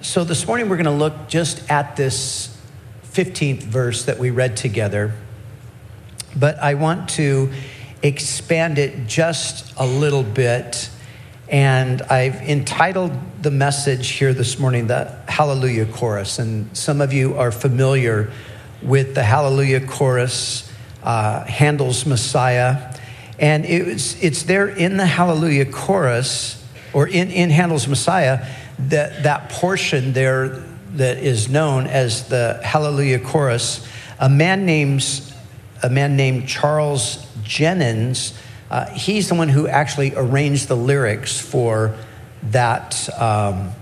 So this morning we're going to look just at this 15th verse that we read together, but I want to expand it just a little bit. And I've entitled the message here this morning the Hallelujah Chorus. And some of you are familiar with the Hallelujah Chorus, uh, Handel's Messiah. And it was, it's there in the Hallelujah Chorus, or in, in Handel's Messiah, that, that portion there that is known as the Hallelujah Chorus. A man named, a man named Charles Jennens, uh, he's the one who actually arranged the lyrics for that um,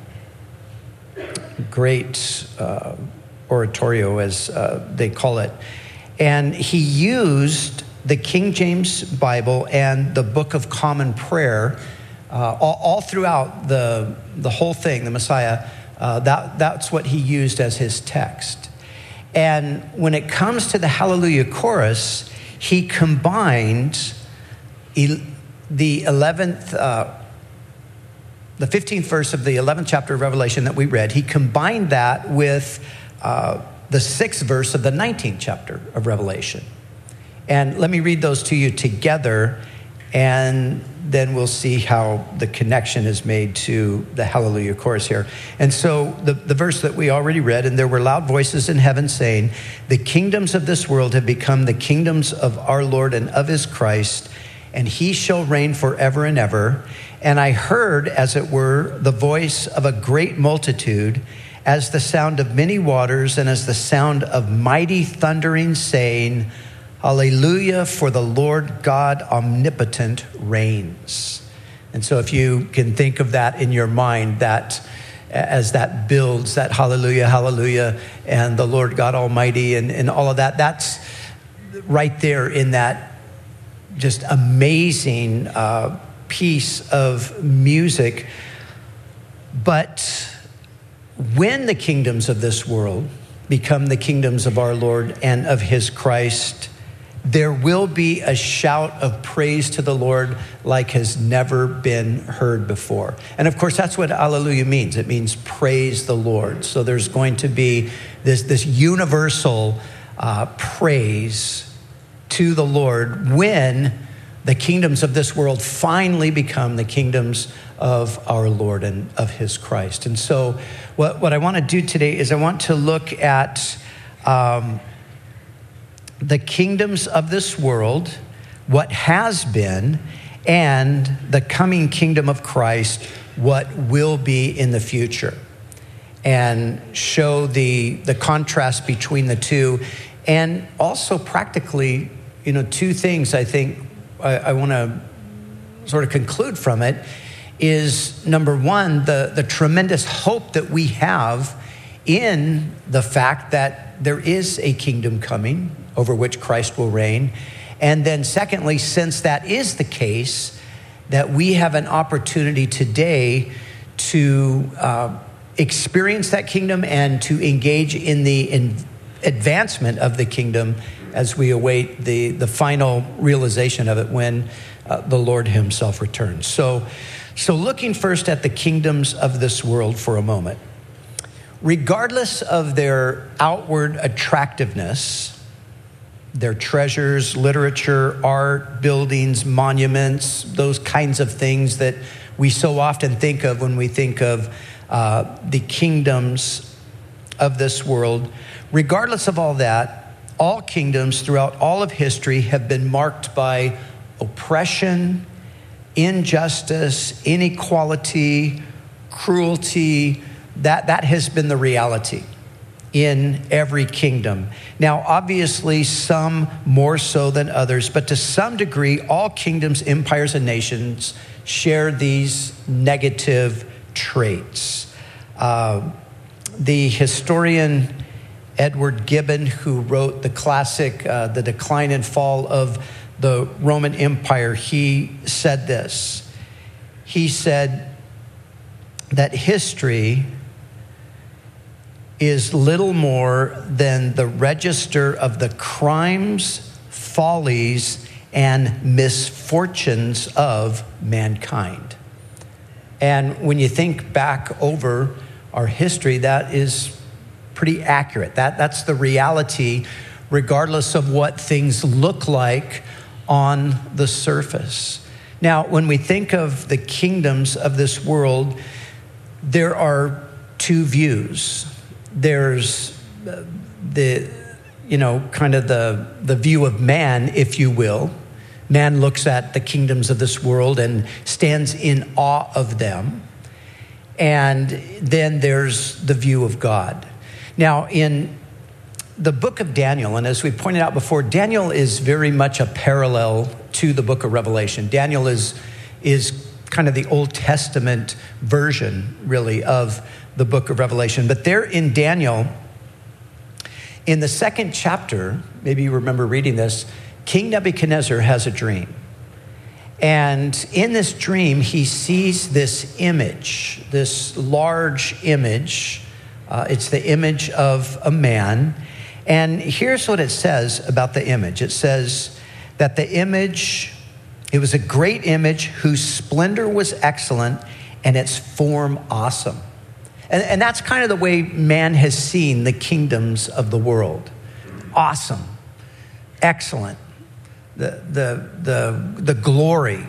great uh, oratorio, as uh, they call it. And he used the King James Bible and the Book of Common Prayer uh, all, all, throughout the, the whole thing, the Messiah. Uh, that, that's what he used as his text. And when it comes to the Hallelujah chorus, he combined the 11th, uh, the 15th verse of the 11th chapter of Revelation that we read, he combined that with uh, the sixth verse of the 19th chapter of Revelation. And let me read those to you together, and then we'll see how the connection is made to the Hallelujah chorus here. And so, the, the verse that we already read, and there were loud voices in heaven saying, The kingdoms of this world have become the kingdoms of our Lord and of his Christ, and he shall reign forever and ever. And I heard, as it were, the voice of a great multitude, as the sound of many waters, and as the sound of mighty thundering, saying, Hallelujah, for the Lord God omnipotent reigns. And so, if you can think of that in your mind, that as that builds, that hallelujah, hallelujah, and the Lord God Almighty, and, and all of that, that's right there in that just amazing uh, piece of music. But when the kingdoms of this world become the kingdoms of our Lord and of his Christ, there will be a shout of praise to the Lord like has never been heard before. And of course, that's what Alleluia means. It means praise the Lord. So there's going to be this, this universal uh, praise to the Lord when the kingdoms of this world finally become the kingdoms of our Lord and of his Christ. And so, what, what I want to do today is I want to look at. Um, the kingdoms of this world, what has been, and the coming kingdom of Christ, what will be in the future, and show the, the contrast between the two. And also, practically, you know, two things I think I, I want to sort of conclude from it is number one, the, the tremendous hope that we have in the fact that there is a kingdom coming over which Christ will reign. And then, secondly, since that is the case, that we have an opportunity today to uh, experience that kingdom and to engage in the in advancement of the kingdom as we await the, the final realization of it when uh, the Lord Himself returns. So, so, looking first at the kingdoms of this world for a moment, regardless of their outward attractiveness, their treasures, literature, art, buildings, monuments, those kinds of things that we so often think of when we think of uh, the kingdoms of this world. Regardless of all that, all kingdoms throughout all of history have been marked by oppression, injustice, inequality, cruelty. That, that has been the reality in every kingdom. Now, obviously, some more so than others, but to some degree, all kingdoms, empires, and nations share these negative traits. Uh, the historian Edward Gibbon, who wrote the classic uh, The Decline and Fall of the Roman Empire, he said this. He said that history is little more than the register of the crimes, follies, and misfortunes of mankind. And when you think back over our history, that is pretty accurate. That, that's the reality, regardless of what things look like on the surface. Now, when we think of the kingdoms of this world, there are two views. There's uh, the, you know, kind of the, the view of man, if you will. Man looks at the kingdoms of this world and stands in awe of them. And then there's the view of God. Now, in the book of Daniel, and as we pointed out before, Daniel is very much a parallel to the book of Revelation. Daniel is, is kind of the Old Testament version, really, of the book of Revelation. But there in Daniel, in the second chapter, maybe you remember reading this, King Nebuchadnezzar has a dream. And in this dream, he sees this image, this large image. Uh, it's the image of a man. And here's what it says about the image it says that the image, it was a great image whose splendor was excellent and its form awesome. And, and that's kind of the way man has seen the kingdoms of the world awesome, excellent. The, the, the, the glory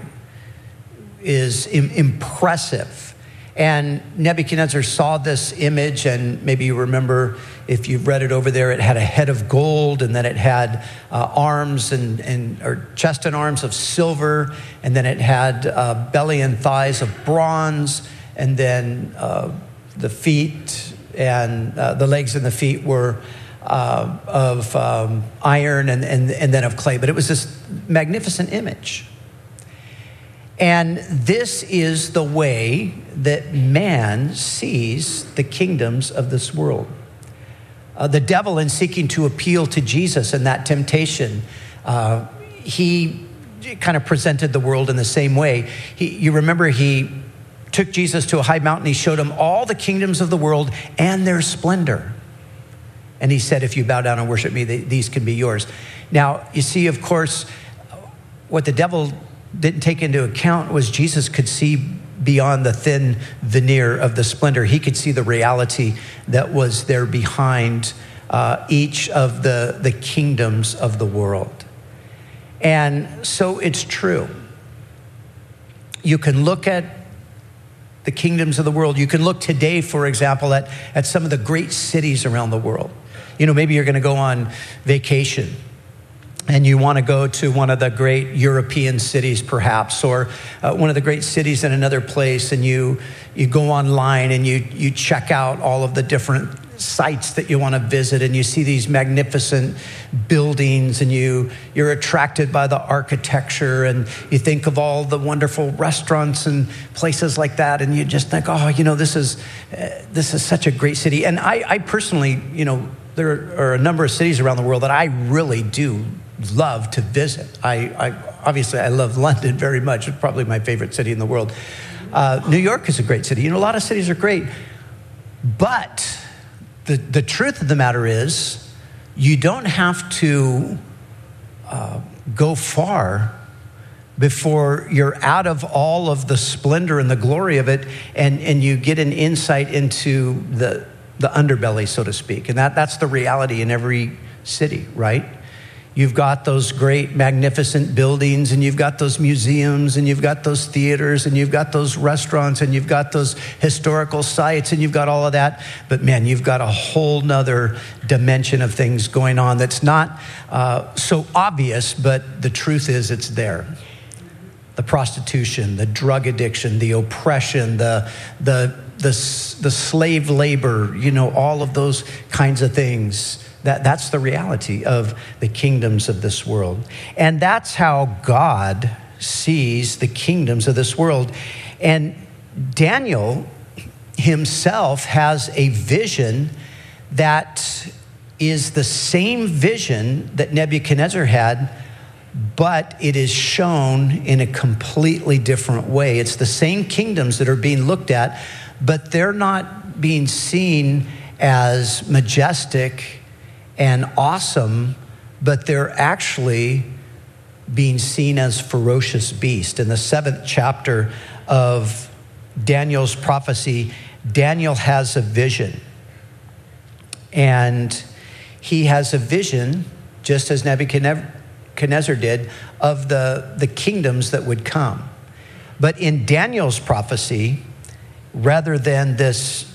is Im- impressive. And Nebuchadnezzar saw this image, and maybe you remember if you've read it over there, it had a head of gold, and then it had uh, arms and, and or chest and arms of silver, and then it had uh, belly and thighs of bronze, and then uh, the feet and uh, the legs and the feet were uh, of um, iron and, and, and then of clay. But it was this magnificent image. And this is the way that man sees the kingdoms of this world. Uh, the devil, in seeking to appeal to Jesus in that temptation, uh, he kind of presented the world in the same way. He, you remember, he took Jesus to a high mountain. He showed him all the kingdoms of the world and their splendor. And he said, If you bow down and worship me, these can be yours. Now, you see, of course, what the devil didn't take into account was Jesus could see beyond the thin veneer of the splendor. He could see the reality that was there behind uh, each of the, the kingdoms of the world. And so it's true. You can look at the kingdoms of the world. You can look today, for example, at, at some of the great cities around the world. You know, maybe you're going to go on vacation and you want to go to one of the great European cities, perhaps, or uh, one of the great cities in another place, and you, you go online and you, you check out all of the different sites that you want to visit and you see these magnificent buildings and you you're attracted by the architecture and you think of all the wonderful restaurants and places like that and you just think oh you know this is uh, this is such a great city. And I, I personally you know there are a number of cities around the world that I really do love to visit. I, I obviously I love London very much. It's probably my favorite city in the world. Uh, New York is a great city. You know a lot of cities are great but the, the truth of the matter is, you don't have to uh, go far before you're out of all of the splendor and the glory of it, and, and you get an insight into the, the underbelly, so to speak. And that, that's the reality in every city, right? You've got those great, magnificent buildings, and you've got those museums, and you've got those theaters, and you've got those restaurants, and you've got those historical sites, and you've got all of that. But man, you've got a whole nother dimension of things going on that's not uh, so obvious, but the truth is it's there. The prostitution, the drug addiction, the oppression, the, the, the, the slave labor, you know, all of those kinds of things that, that's the reality of the kingdoms of this world. And that's how God sees the kingdoms of this world. And Daniel himself has a vision that is the same vision that Nebuchadnezzar had, but it is shown in a completely different way. It's the same kingdoms that are being looked at, but they're not being seen as majestic and awesome, but they're actually being seen as ferocious beasts. In the seventh chapter of Daniel's prophecy, Daniel has a vision. And he has a vision, just as Nebuchadnezzar did, of the, the kingdoms that would come. But in Daniel's prophecy, rather than this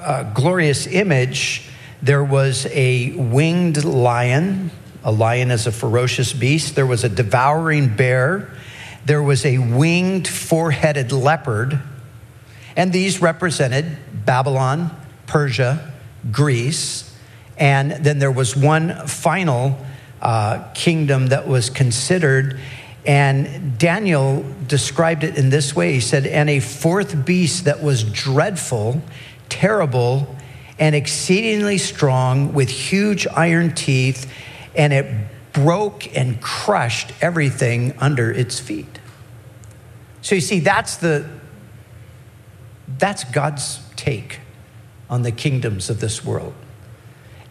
uh, glorious image, there was a winged lion. A lion is a ferocious beast. There was a devouring bear. There was a winged four headed leopard. And these represented Babylon, Persia, Greece. And then there was one final uh, kingdom that was considered. And Daniel described it in this way He said, And a fourth beast that was dreadful, terrible, and exceedingly strong, with huge iron teeth, and it broke and crushed everything under its feet. So you see, that's the that's God's take on the kingdoms of this world.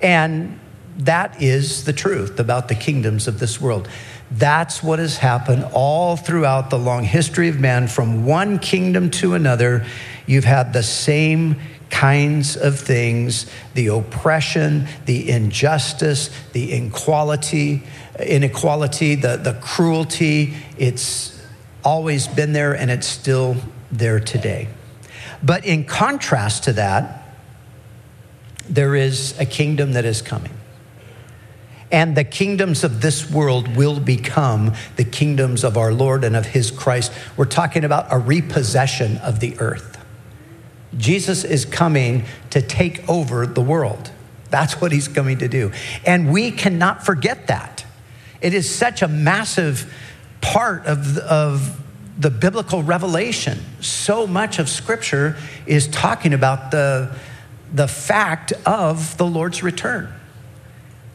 And that is the truth about the kingdoms of this world. That's what has happened all throughout the long history of man. From one kingdom to another, you've had the same kinds of things the oppression, the injustice, the inequality, inequality the, the cruelty. It's always been there and it's still there today. But in contrast to that, there is a kingdom that is coming. And the kingdoms of this world will become the kingdoms of our Lord and of his Christ. We're talking about a repossession of the earth. Jesus is coming to take over the world. That's what he's coming to do. And we cannot forget that. It is such a massive part of, of the biblical revelation. So much of Scripture is talking about the the fact of the Lord's return.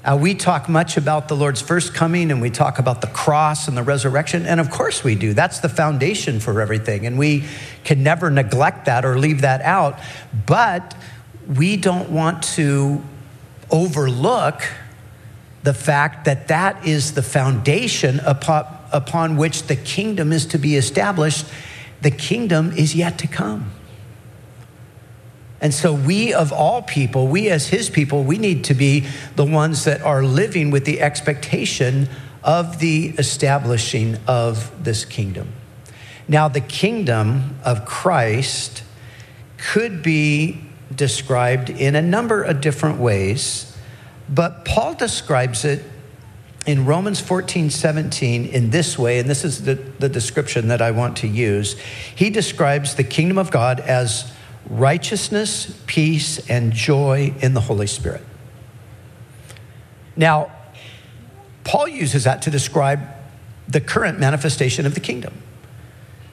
Uh, we talk much about the Lord's first coming and we talk about the cross and the resurrection, and of course we do. That's the foundation for everything, and we can never neglect that or leave that out. But we don't want to overlook the fact that that is the foundation upon, upon which the kingdom is to be established. The kingdom is yet to come. And so, we of all people, we as his people, we need to be the ones that are living with the expectation of the establishing of this kingdom. Now, the kingdom of Christ could be described in a number of different ways, but Paul describes it in Romans 14, 17 in this way, and this is the, the description that I want to use. He describes the kingdom of God as righteousness, peace, and joy in the Holy Spirit. Now, Paul uses that to describe the current manifestation of the kingdom.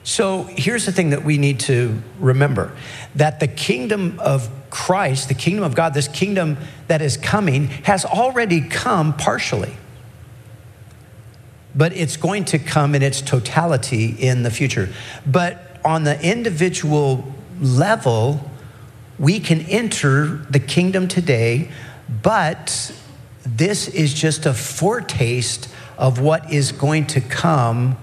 So here's the thing that we need to remember that the kingdom of Christ, the kingdom of God, this kingdom that is coming, has already come partially. But it's going to come in its totality in the future. But on the individual level, we can enter the kingdom today, but this is just a foretaste of what is going to come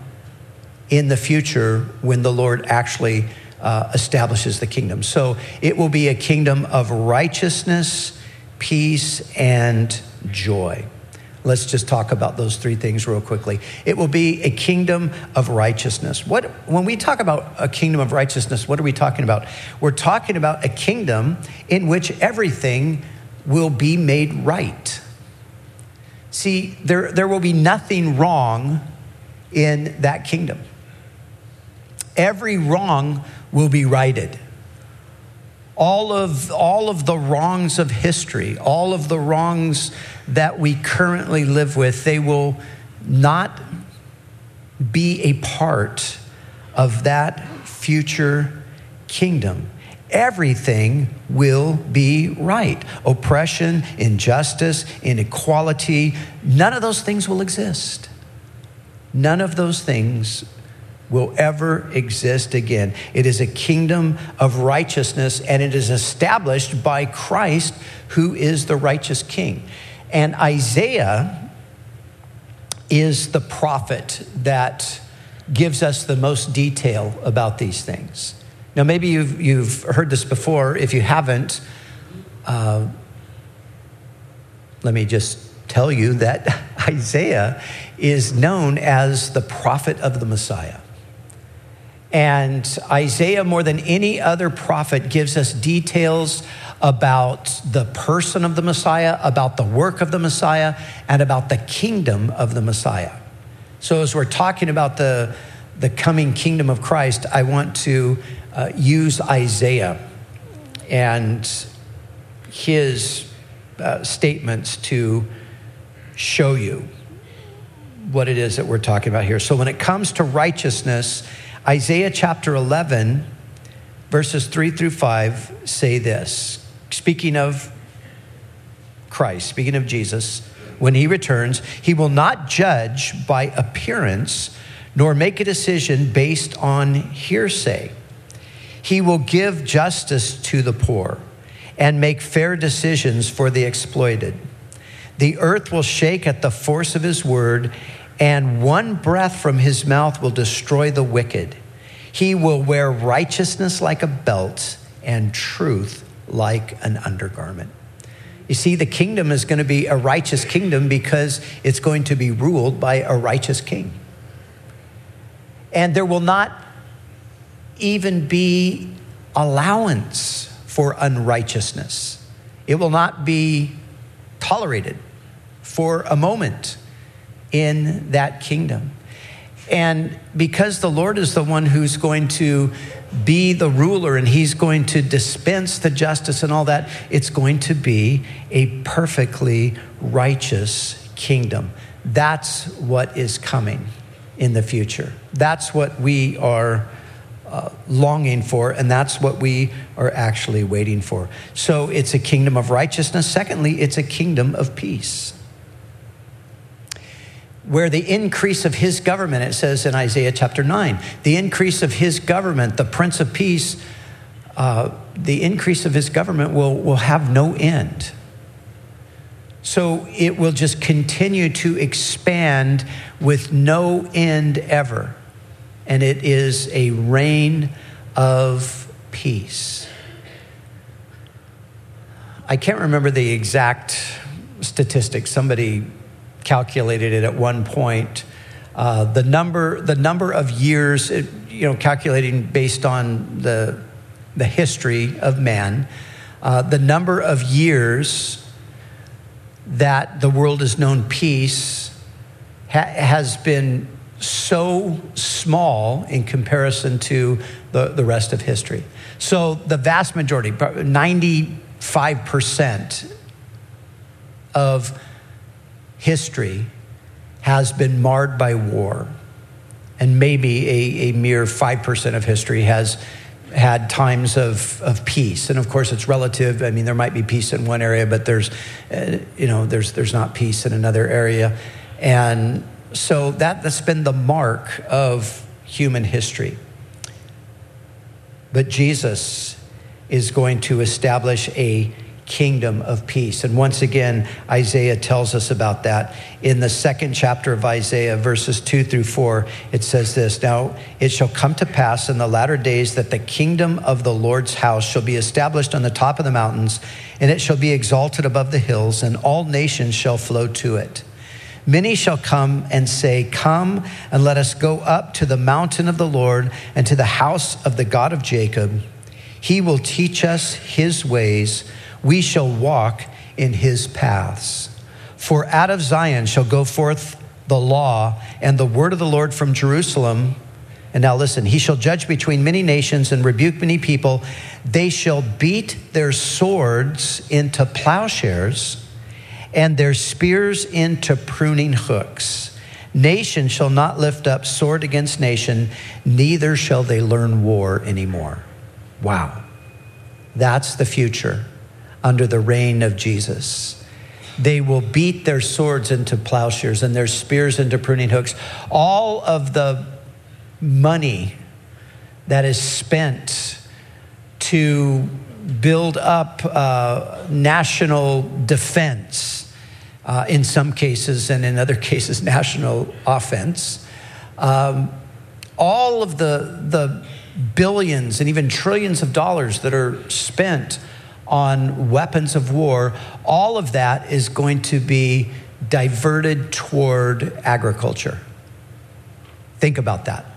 in the future when the Lord actually uh, establishes the kingdom. So it will be a kingdom of righteousness, peace, and joy. Let's just talk about those three things real quickly. It will be a kingdom of righteousness. What, when we talk about a kingdom of righteousness, what are we talking about? We're talking about a kingdom in which everything will be made right. See, there, there will be nothing wrong in that kingdom. Every wrong will be righted all of, all of the wrongs of history, all of the wrongs that we currently live with, they will not be a part of that future kingdom. Everything will be right. Oppression, injustice, inequality, none of those things will exist. None of those things will ever exist again. It is a kingdom of righteousness and it is established by Christ, who is the righteous king. And Isaiah is the prophet that gives us the most detail about these things. Now, maybe you've, you've heard this before. If you haven't, uh, let me just tell you that Isaiah is known as the prophet of the Messiah. And Isaiah, more than any other prophet, gives us details about the person of the Messiah, about the work of the Messiah, and about the kingdom of the Messiah. So, as we're talking about the, the coming kingdom of Christ, I want to uh, use Isaiah and his uh, statements to show you what it is that we're talking about here. So, when it comes to righteousness, Isaiah chapter 11, verses 3 through 5 say this. Speaking of Christ, speaking of Jesus, when he returns, he will not judge by appearance, nor make a decision based on hearsay. He will give justice to the poor and make fair decisions for the exploited. The earth will shake at the force of his word, and one breath from his mouth will destroy the wicked. He will wear righteousness like a belt and truth like an undergarment. You see, the kingdom is going to be a righteous kingdom because it's going to be ruled by a righteous king. And there will not even be allowance for unrighteousness, it will not be tolerated for a moment in that kingdom. And because the Lord is the one who's going to be the ruler and he's going to dispense the justice and all that, it's going to be a perfectly righteous kingdom. That's what is coming in the future. That's what we are uh, longing for, and that's what we are actually waiting for. So it's a kingdom of righteousness. Secondly, it's a kingdom of peace where the increase of his government, it says in Isaiah chapter 9, the increase of his government, the Prince of Peace, uh, the increase of his government will, will have no end. So it will just continue to expand with no end ever. And it is a reign of peace. I can't remember the exact statistics. Somebody calculated it at one point. Uh, the number, the number of years, it, you know, calculating based on the the history of man, uh, the number of years that the world has known peace ha- has been so small in comparison to the, the rest of history. So the vast majority, 95% of history has been marred by war. And maybe a, a mere 5% of history has had times of, of peace. And of course, it's relative. I mean, there might be peace in one area, but there's, uh, you know, there's, there's not peace in another area. And so that, that's been the mark of human history. But Jesus is going to establish a kingdom of peace. And once again, Isaiah tells us about that. In the second chapter of Isaiah, verses 2 through 4, it says this Now it shall come to pass in the latter days that the kingdom of the Lord's house shall be established on the top of the mountains, and it shall be exalted above the hills, and all nations shall flow to it. Many shall come and say, Come and let us go up to the mountain of the Lord and to the house of the God of Jacob. He will teach us his ways we shall walk in his paths. For out of Zion shall go forth the law and the word of the Lord from Jerusalem. And now listen, he shall judge between many nations and rebuke many people. They shall beat their swords into plowshares and their spears into pruning hooks. Nation shall not lift up sword against nation, neither shall they learn war anymore. Wow. That's the future under the reign of Jesus. They will beat their swords into plowshares and their spears into pruning hooks. All of the money that is spent to build up uh, national defense, uh, in some cases, and in other cases, national offense. Um, all of the, the billions and even trillions of dollars that are spent on weapons of war, all of that is going to be diverted toward agriculture. Think about that.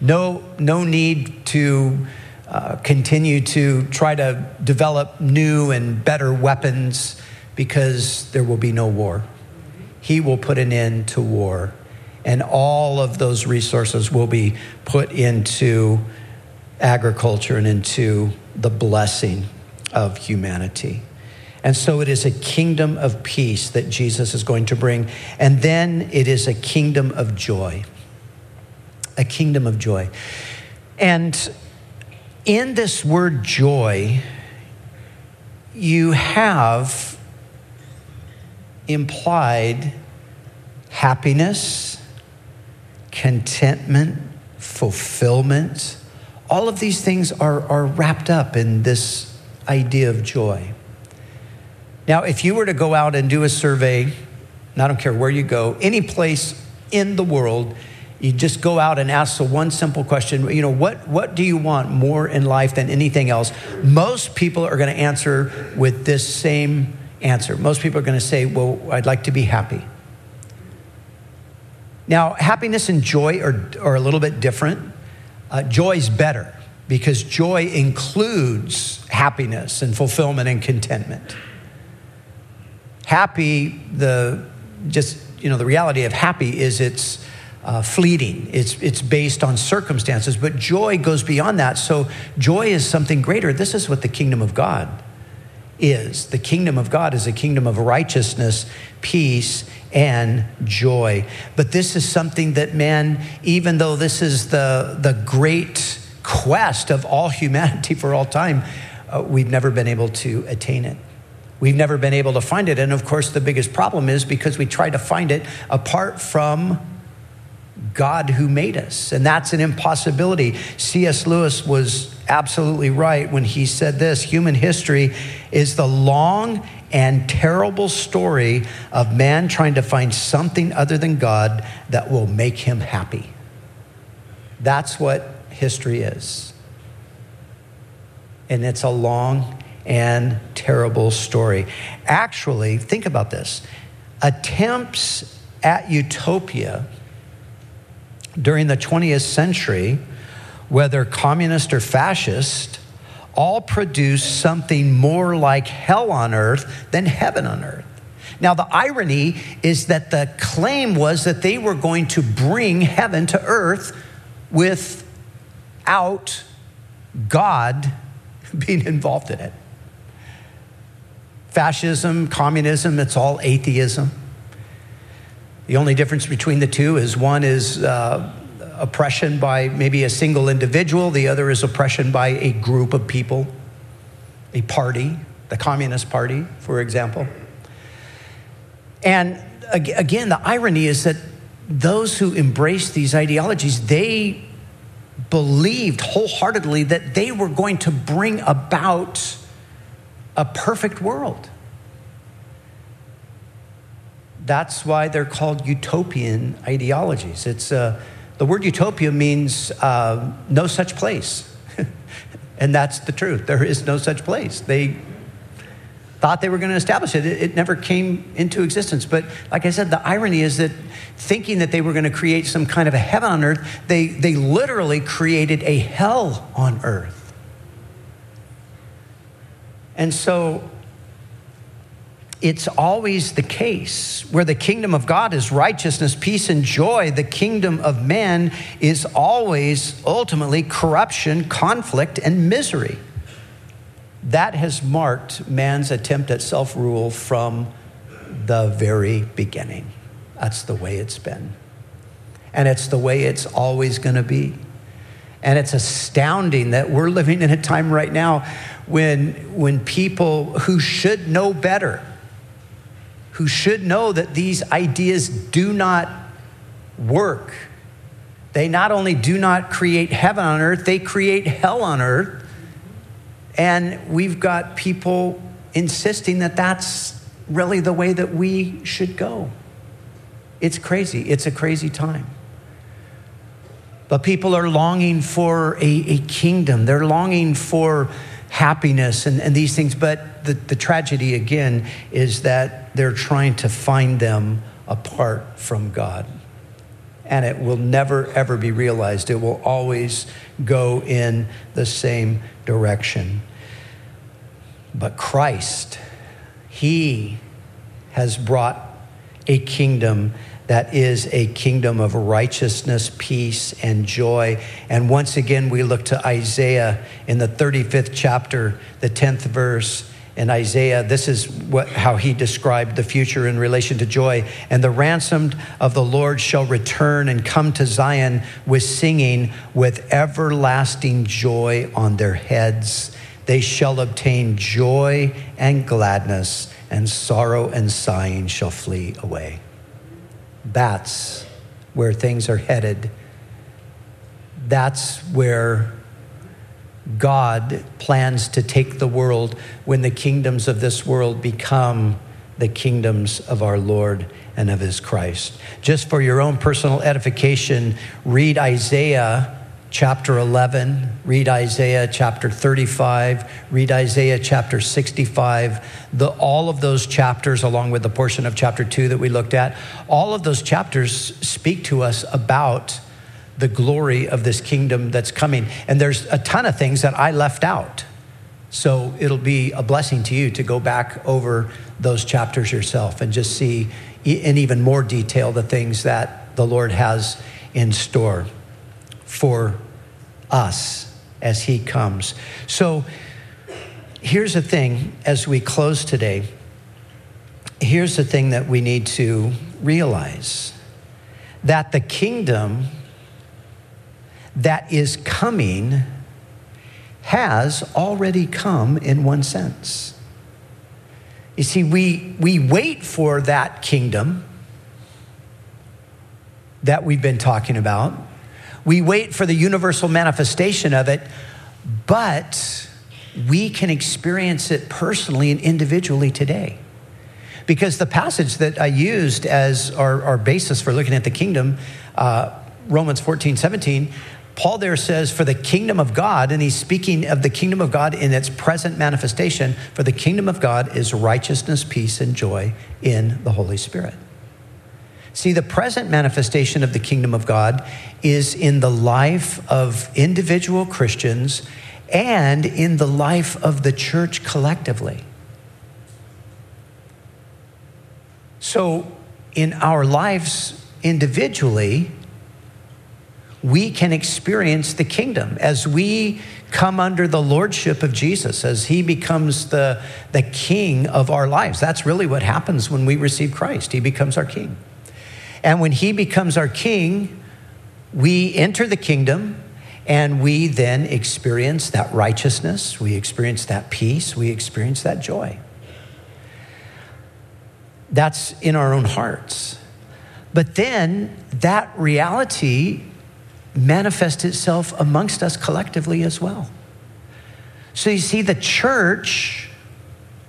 No, no need to uh, continue to try to develop new and better weapons because there will be no war. He will put an end to war, and all of those resources will be put into agriculture and into the blessing of humanity. And so it is a kingdom of peace that Jesus is going to bring. And then it is a kingdom of joy. A kingdom of joy. And in this word joy, you have implied happiness, contentment, fulfillment. All of these things are, are wrapped up in this idea of joy. Now, if you were to go out and do a survey, and I don't care where you go, any place in the world, you just go out and ask the one simple question, you know, what, what do you want more in life than anything else? Most people are going to answer with this same answer. Most people are going to say, well, I'd like to be happy. Now, happiness and joy are, are a little bit different. Uh, joy is better because joy includes happiness and fulfillment and contentment. Happy, the just, you know, the reality of happy is it's uh, fleeting. It's, it's based on circumstances, but joy goes beyond that. So joy is something greater. This is what the kingdom of God is. The kingdom of God is a kingdom of righteousness, peace, and joy. But this is something that man, even though this is the, the great quest of all humanity for all time, uh, we've never been able to attain it. We've never been able to find it. And of course, the biggest problem is because we try to find it apart from God who made us. And that's an impossibility. C.S. Lewis was absolutely right when he said this human history is the long and terrible story of man trying to find something other than God that will make him happy. That's what history is. And it's a long and terrible story. Actually, think about this attempts at utopia during the 20th century, whether communist or fascist, all produce something more like hell on earth than heaven on earth. Now, the irony is that the claim was that they were going to bring heaven to earth without God being involved in it. Fascism, communism, it's all atheism. The only difference between the two is one is uh, oppression by maybe a single individual, the other is oppression by a group of people, a party, the Communist Party, for example. And again, the irony is that those who embrace these ideologies, they believed wholeheartedly that they were going to bring about a perfect world. That's why they're called utopian ideologies. It's, uh, the word utopia means uh, no such place. and that's the truth. There is no such place. They thought they were going to establish it. it. It never came into existence. But like I said, the irony is that thinking that they were going to create some kind of a heaven on earth, they, they literally created a hell on earth. And so it's always the case where the kingdom of God is righteousness, peace, and joy. The kingdom of man is always ultimately corruption, conflict, and misery. That has marked man's attempt at self rule from the very beginning. That's the way it's been. And it's the way it's always going to be. And it's astounding that we're living in a time right now when, when people who should know better, who should know that these ideas do not work. They not only do not create heaven on earth, they create hell on earth. And we've got people insisting that that's really the way that we should go. It's crazy. It's a crazy time. But people are longing for a, a kingdom. They're longing for happiness and, and these things. But the, the tragedy, again, is that they're trying to find them apart from God. And it will never, ever be realized. It will always go in the same direction. But Christ, He has brought a kingdom that is a kingdom of righteousness, peace, and joy. And once again, we look to Isaiah in the 35th chapter, the 10th verse. In Isaiah, this is what, how he described the future in relation to joy. And the ransomed of the Lord shall return and come to Zion with singing, with everlasting joy on their heads. They shall obtain joy and gladness, and sorrow and sighing shall flee away. That's where things are headed. That's where God plans to take the world when the kingdoms of this world become the kingdoms of our Lord and of his Christ. Just for your own personal edification, read Isaiah chapter 11, read Isaiah chapter 35, read Isaiah chapter 65. The, all of those chapters, along with the portion of chapter 2 that we looked at, all of those chapters speak to us about the glory of this kingdom that's coming. And there's a ton of things that I left out. So it'll be a blessing to you to go back over those chapters yourself and just see in even more detail the things that the Lord has in store for us as He comes. So here's the thing as we close today. Here's the thing that we need to realize that the kingdom that is coming has already come in one sense. You see, we, we wait for that kingdom that we've been talking about we wait for the universal manifestation of it, but we can experience it personally and individually today. Because the passage that I used as our, our basis for looking at the kingdom, uh, Romans 14, 17, Paul there says, For the kingdom of God, and he's speaking of the kingdom of God in its present manifestation, for the kingdom of God is righteousness, peace, and joy in the Holy Spirit. See, the present manifestation of the kingdom of God is in the life of individual Christians and in the life of the church collectively. So, in our lives individually, we can experience the kingdom as we come under the lordship of Jesus, as he becomes the, the king of our lives. That's really what happens when we receive Christ. He becomes our king. And when he becomes our king, we enter the kingdom and we then experience that righteousness, we experience that peace, we experience that joy. That's in our own hearts. But then that reality manifests itself amongst us collectively as well. So you see, the church,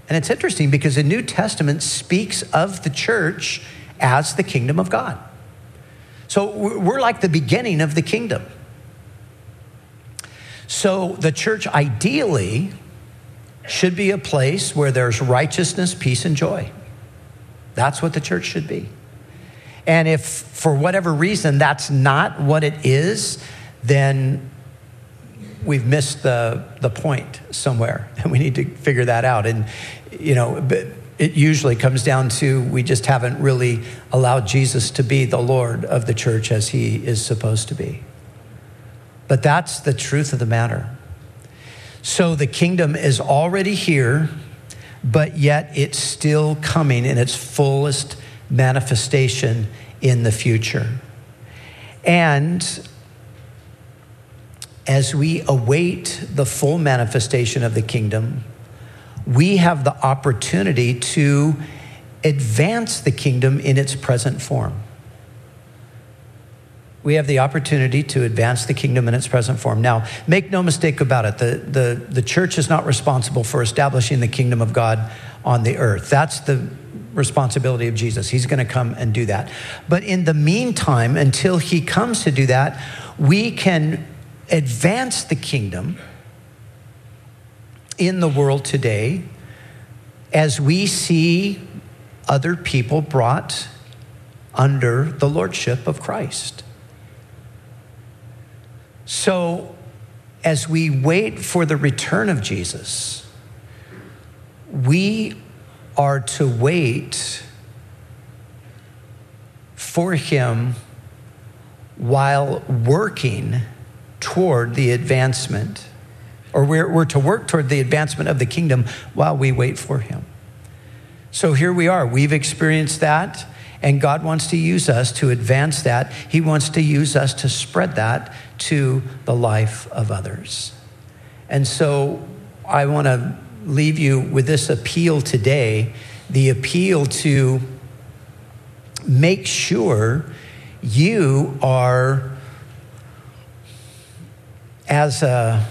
and it's interesting because the New Testament speaks of the church as the kingdom of God. So we're like the beginning of the kingdom. So the church ideally should be a place where there's righteousness, peace, and joy. That's what the church should be. And if for whatever reason that's not what it is, then we've missed the, the point somewhere and we need to figure that out. And, you know, it usually comes down to we just haven't really allowed Jesus to be the Lord of the church as he is supposed to be. But that's the truth of the matter. So the kingdom is already here, but yet it's still coming in its fullest manifestation in the future. And as we await the full manifestation of the kingdom, we have the opportunity to advance the kingdom in its present form. We have the opportunity to advance the kingdom in its present form. Now, make no mistake about it, the, the, the church is not responsible for establishing the kingdom of God on the earth. That's the responsibility of Jesus. He's going to come and do that. But in the meantime, until he comes to do that, we can advance the kingdom in the world today as we see other people brought under the lordship of Christ. So, as we wait for the return of Jesus, we are to wait for him while working toward the advancement, or we're, we're to work toward the advancement of the kingdom while we wait for him. So here we are. We've experienced that, and God wants to use us to advance that. He wants to use us to spread that to the life of others. And so I want to leave you with this appeal today the appeal to make sure you are, as a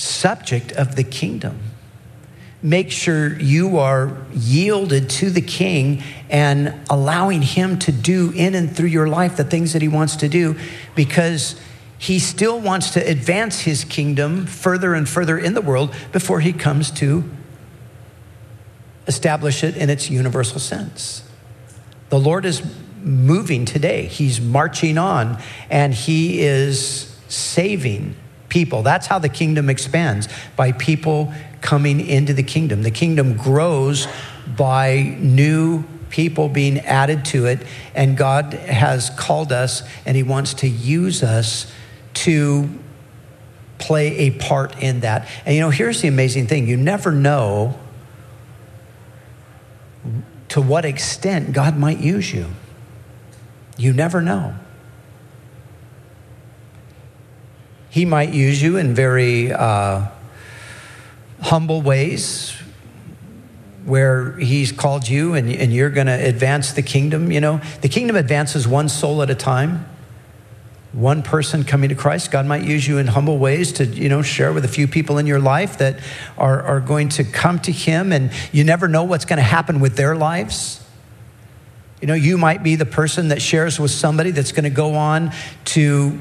subject of the kingdom, make sure you are yielded to the king and allowing him to do in and through your life the things that he wants to do because he still wants to advance his kingdom further and further in the world before he comes to establish it in its universal sense. The Lord is moving today, He's marching on, and He is saving people. That's how the kingdom expands by people coming into the kingdom. The kingdom grows by new people being added to it, and God has called us and He wants to use us to play a part in that. And you know, here's the amazing thing you never know to what extent God might use you. You never know. He might use you in very uh, humble ways where he's called you and, and you're going to advance the kingdom. You know, the kingdom advances one soul at a time one person coming to Christ. God might use you in humble ways to, you know, share with a few people in your life that are, are going to come to Him, and you never know what's going to happen with their lives. You know, you might be the person that shares with somebody that's going to go on to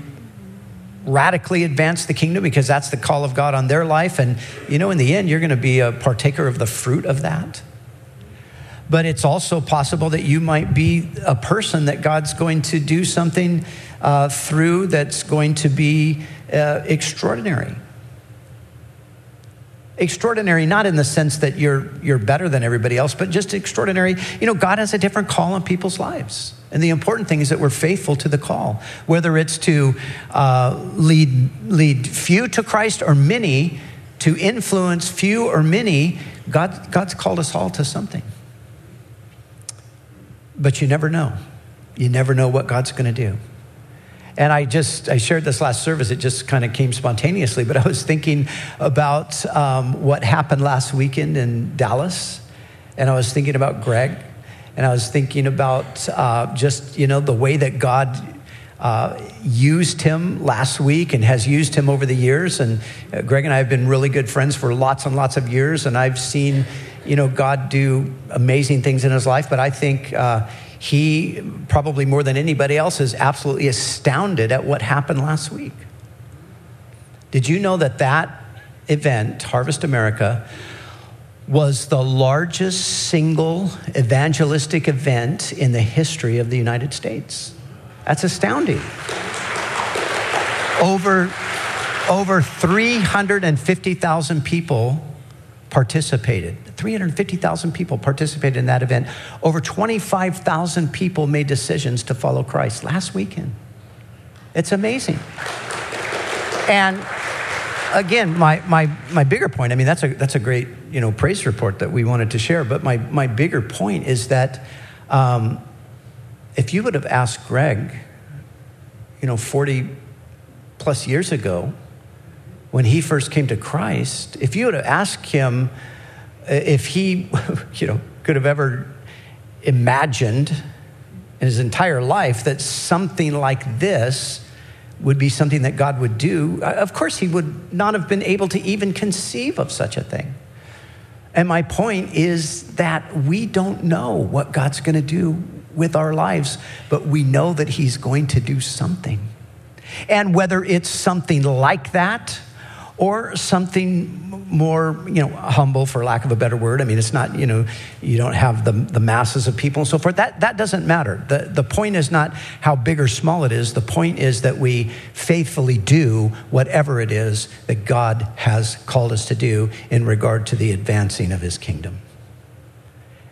radically advance the kingdom because that's the call of God on their life. And, you know, in the end, you're going to be a partaker of the fruit of that. But it's also possible that you might be a person that God's going to do something uh, through that's going to be uh, extraordinary. Extraordinary, not in the sense that you're, you're better than everybody else, but just extraordinary. You know, God has a different call on people's lives. And the important thing is that we're faithful to the call, whether it's to uh, lead, lead few to Christ or many, to influence few or many. God, God's called us all to something. But you never know. You never know what God's going to do. And I just, I shared this last service, it just kind of came spontaneously, but I was thinking about um, what happened last weekend in Dallas. And I was thinking about Greg. And I was thinking about uh, just, you know, the way that God uh, used him last week and has used him over the years. And uh, Greg and I have been really good friends for lots and lots of years. And I've seen, you know, God do amazing things in his life. But I think uh, he, probably more than anybody else, is absolutely astounded at what happened last week. Did you know that that event, Harvest America, was the largest single evangelistic event in the history of the United States? That's astounding. Over, over 350,000 people participated. 350,000 people participated in that event. Over 25,000 people made decisions to follow Christ last weekend. It's amazing. And again, my, my, my bigger point, I mean, that's a, that's a great, you know, praise report that we wanted to share, but my, my bigger point is that um, if you would have asked Greg, you know, 40 plus years ago, when he first came to Christ, if you would have asked him if he, you know, could have ever imagined in his entire life that something like this would be something that God would do, uh, of course, he would not have been able to even conceive of such a thing. And my point is that we don't know what God's going to do with our lives, but we know that he's going to do something. And whether it's something like that or something more, you know, humble, for lack of a better word. I mean, it's not, you know, you don't have the, the masses of people and so forth. That, that doesn't matter. The, the point is not how big or small it is. The point is that we faithfully do whatever it is that God has called us to do in regard to the advancing of his kingdom.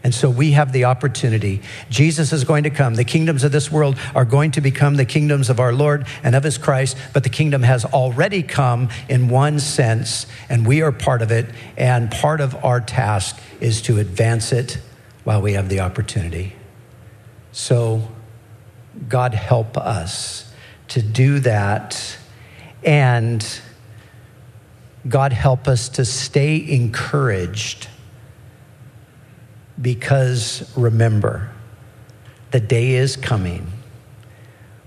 And so we have the opportunity. Jesus is going to come. The kingdoms of this world are going to become the kingdoms of our Lord and of his Christ, but the kingdom has already come in one sense, and we are part of it. And part of our task is to advance it while we have the opportunity. So, God help us to do that. And God help us to stay encouraged because remember, the day is coming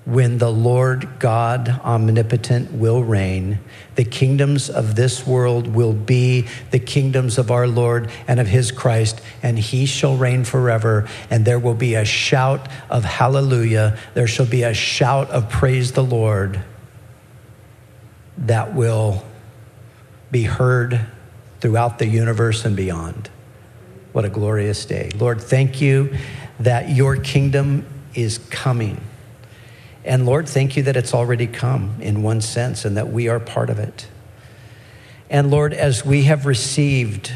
when the Lord God omnipotent will reign. The kingdoms of this world will be the kingdoms of our Lord and of his Christ, and he shall reign forever. And there will be a shout of hallelujah. There shall be a shout of praise the Lord that will be heard throughout the universe and beyond. What a glorious day. Lord, thank you that your kingdom is coming. And Lord, thank you that it's already come in one sense and that we are part of it. And Lord, as we have received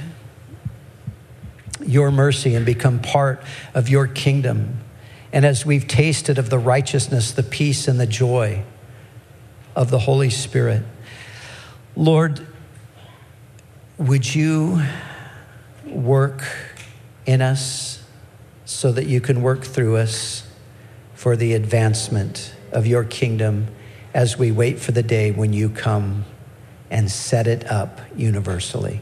your mercy and become part of your kingdom, and as we've tasted of the righteousness, the peace, and the joy of the Holy Spirit, Lord, would you work in us so that you can work through us for the advancement of your kingdom as we wait for the day when you come and set it up universally.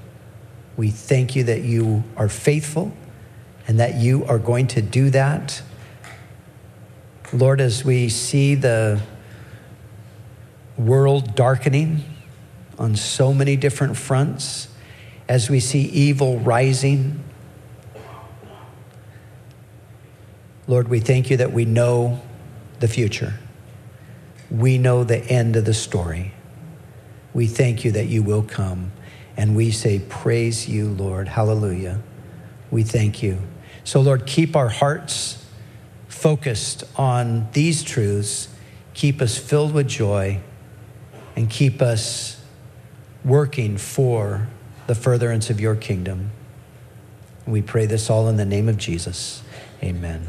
We thank you that you are faithful and that you are going to do that. Lord, as we see the world darkening on so many different fronts, as we see evil rising. Lord, we thank you that we know the future. We know the end of the story. We thank you that you will come. And we say, Praise you, Lord. Hallelujah. We thank you. So, Lord, keep our hearts focused on these truths. Keep us filled with joy and keep us working for the furtherance of your kingdom. We pray this all in the name of Jesus. Amen.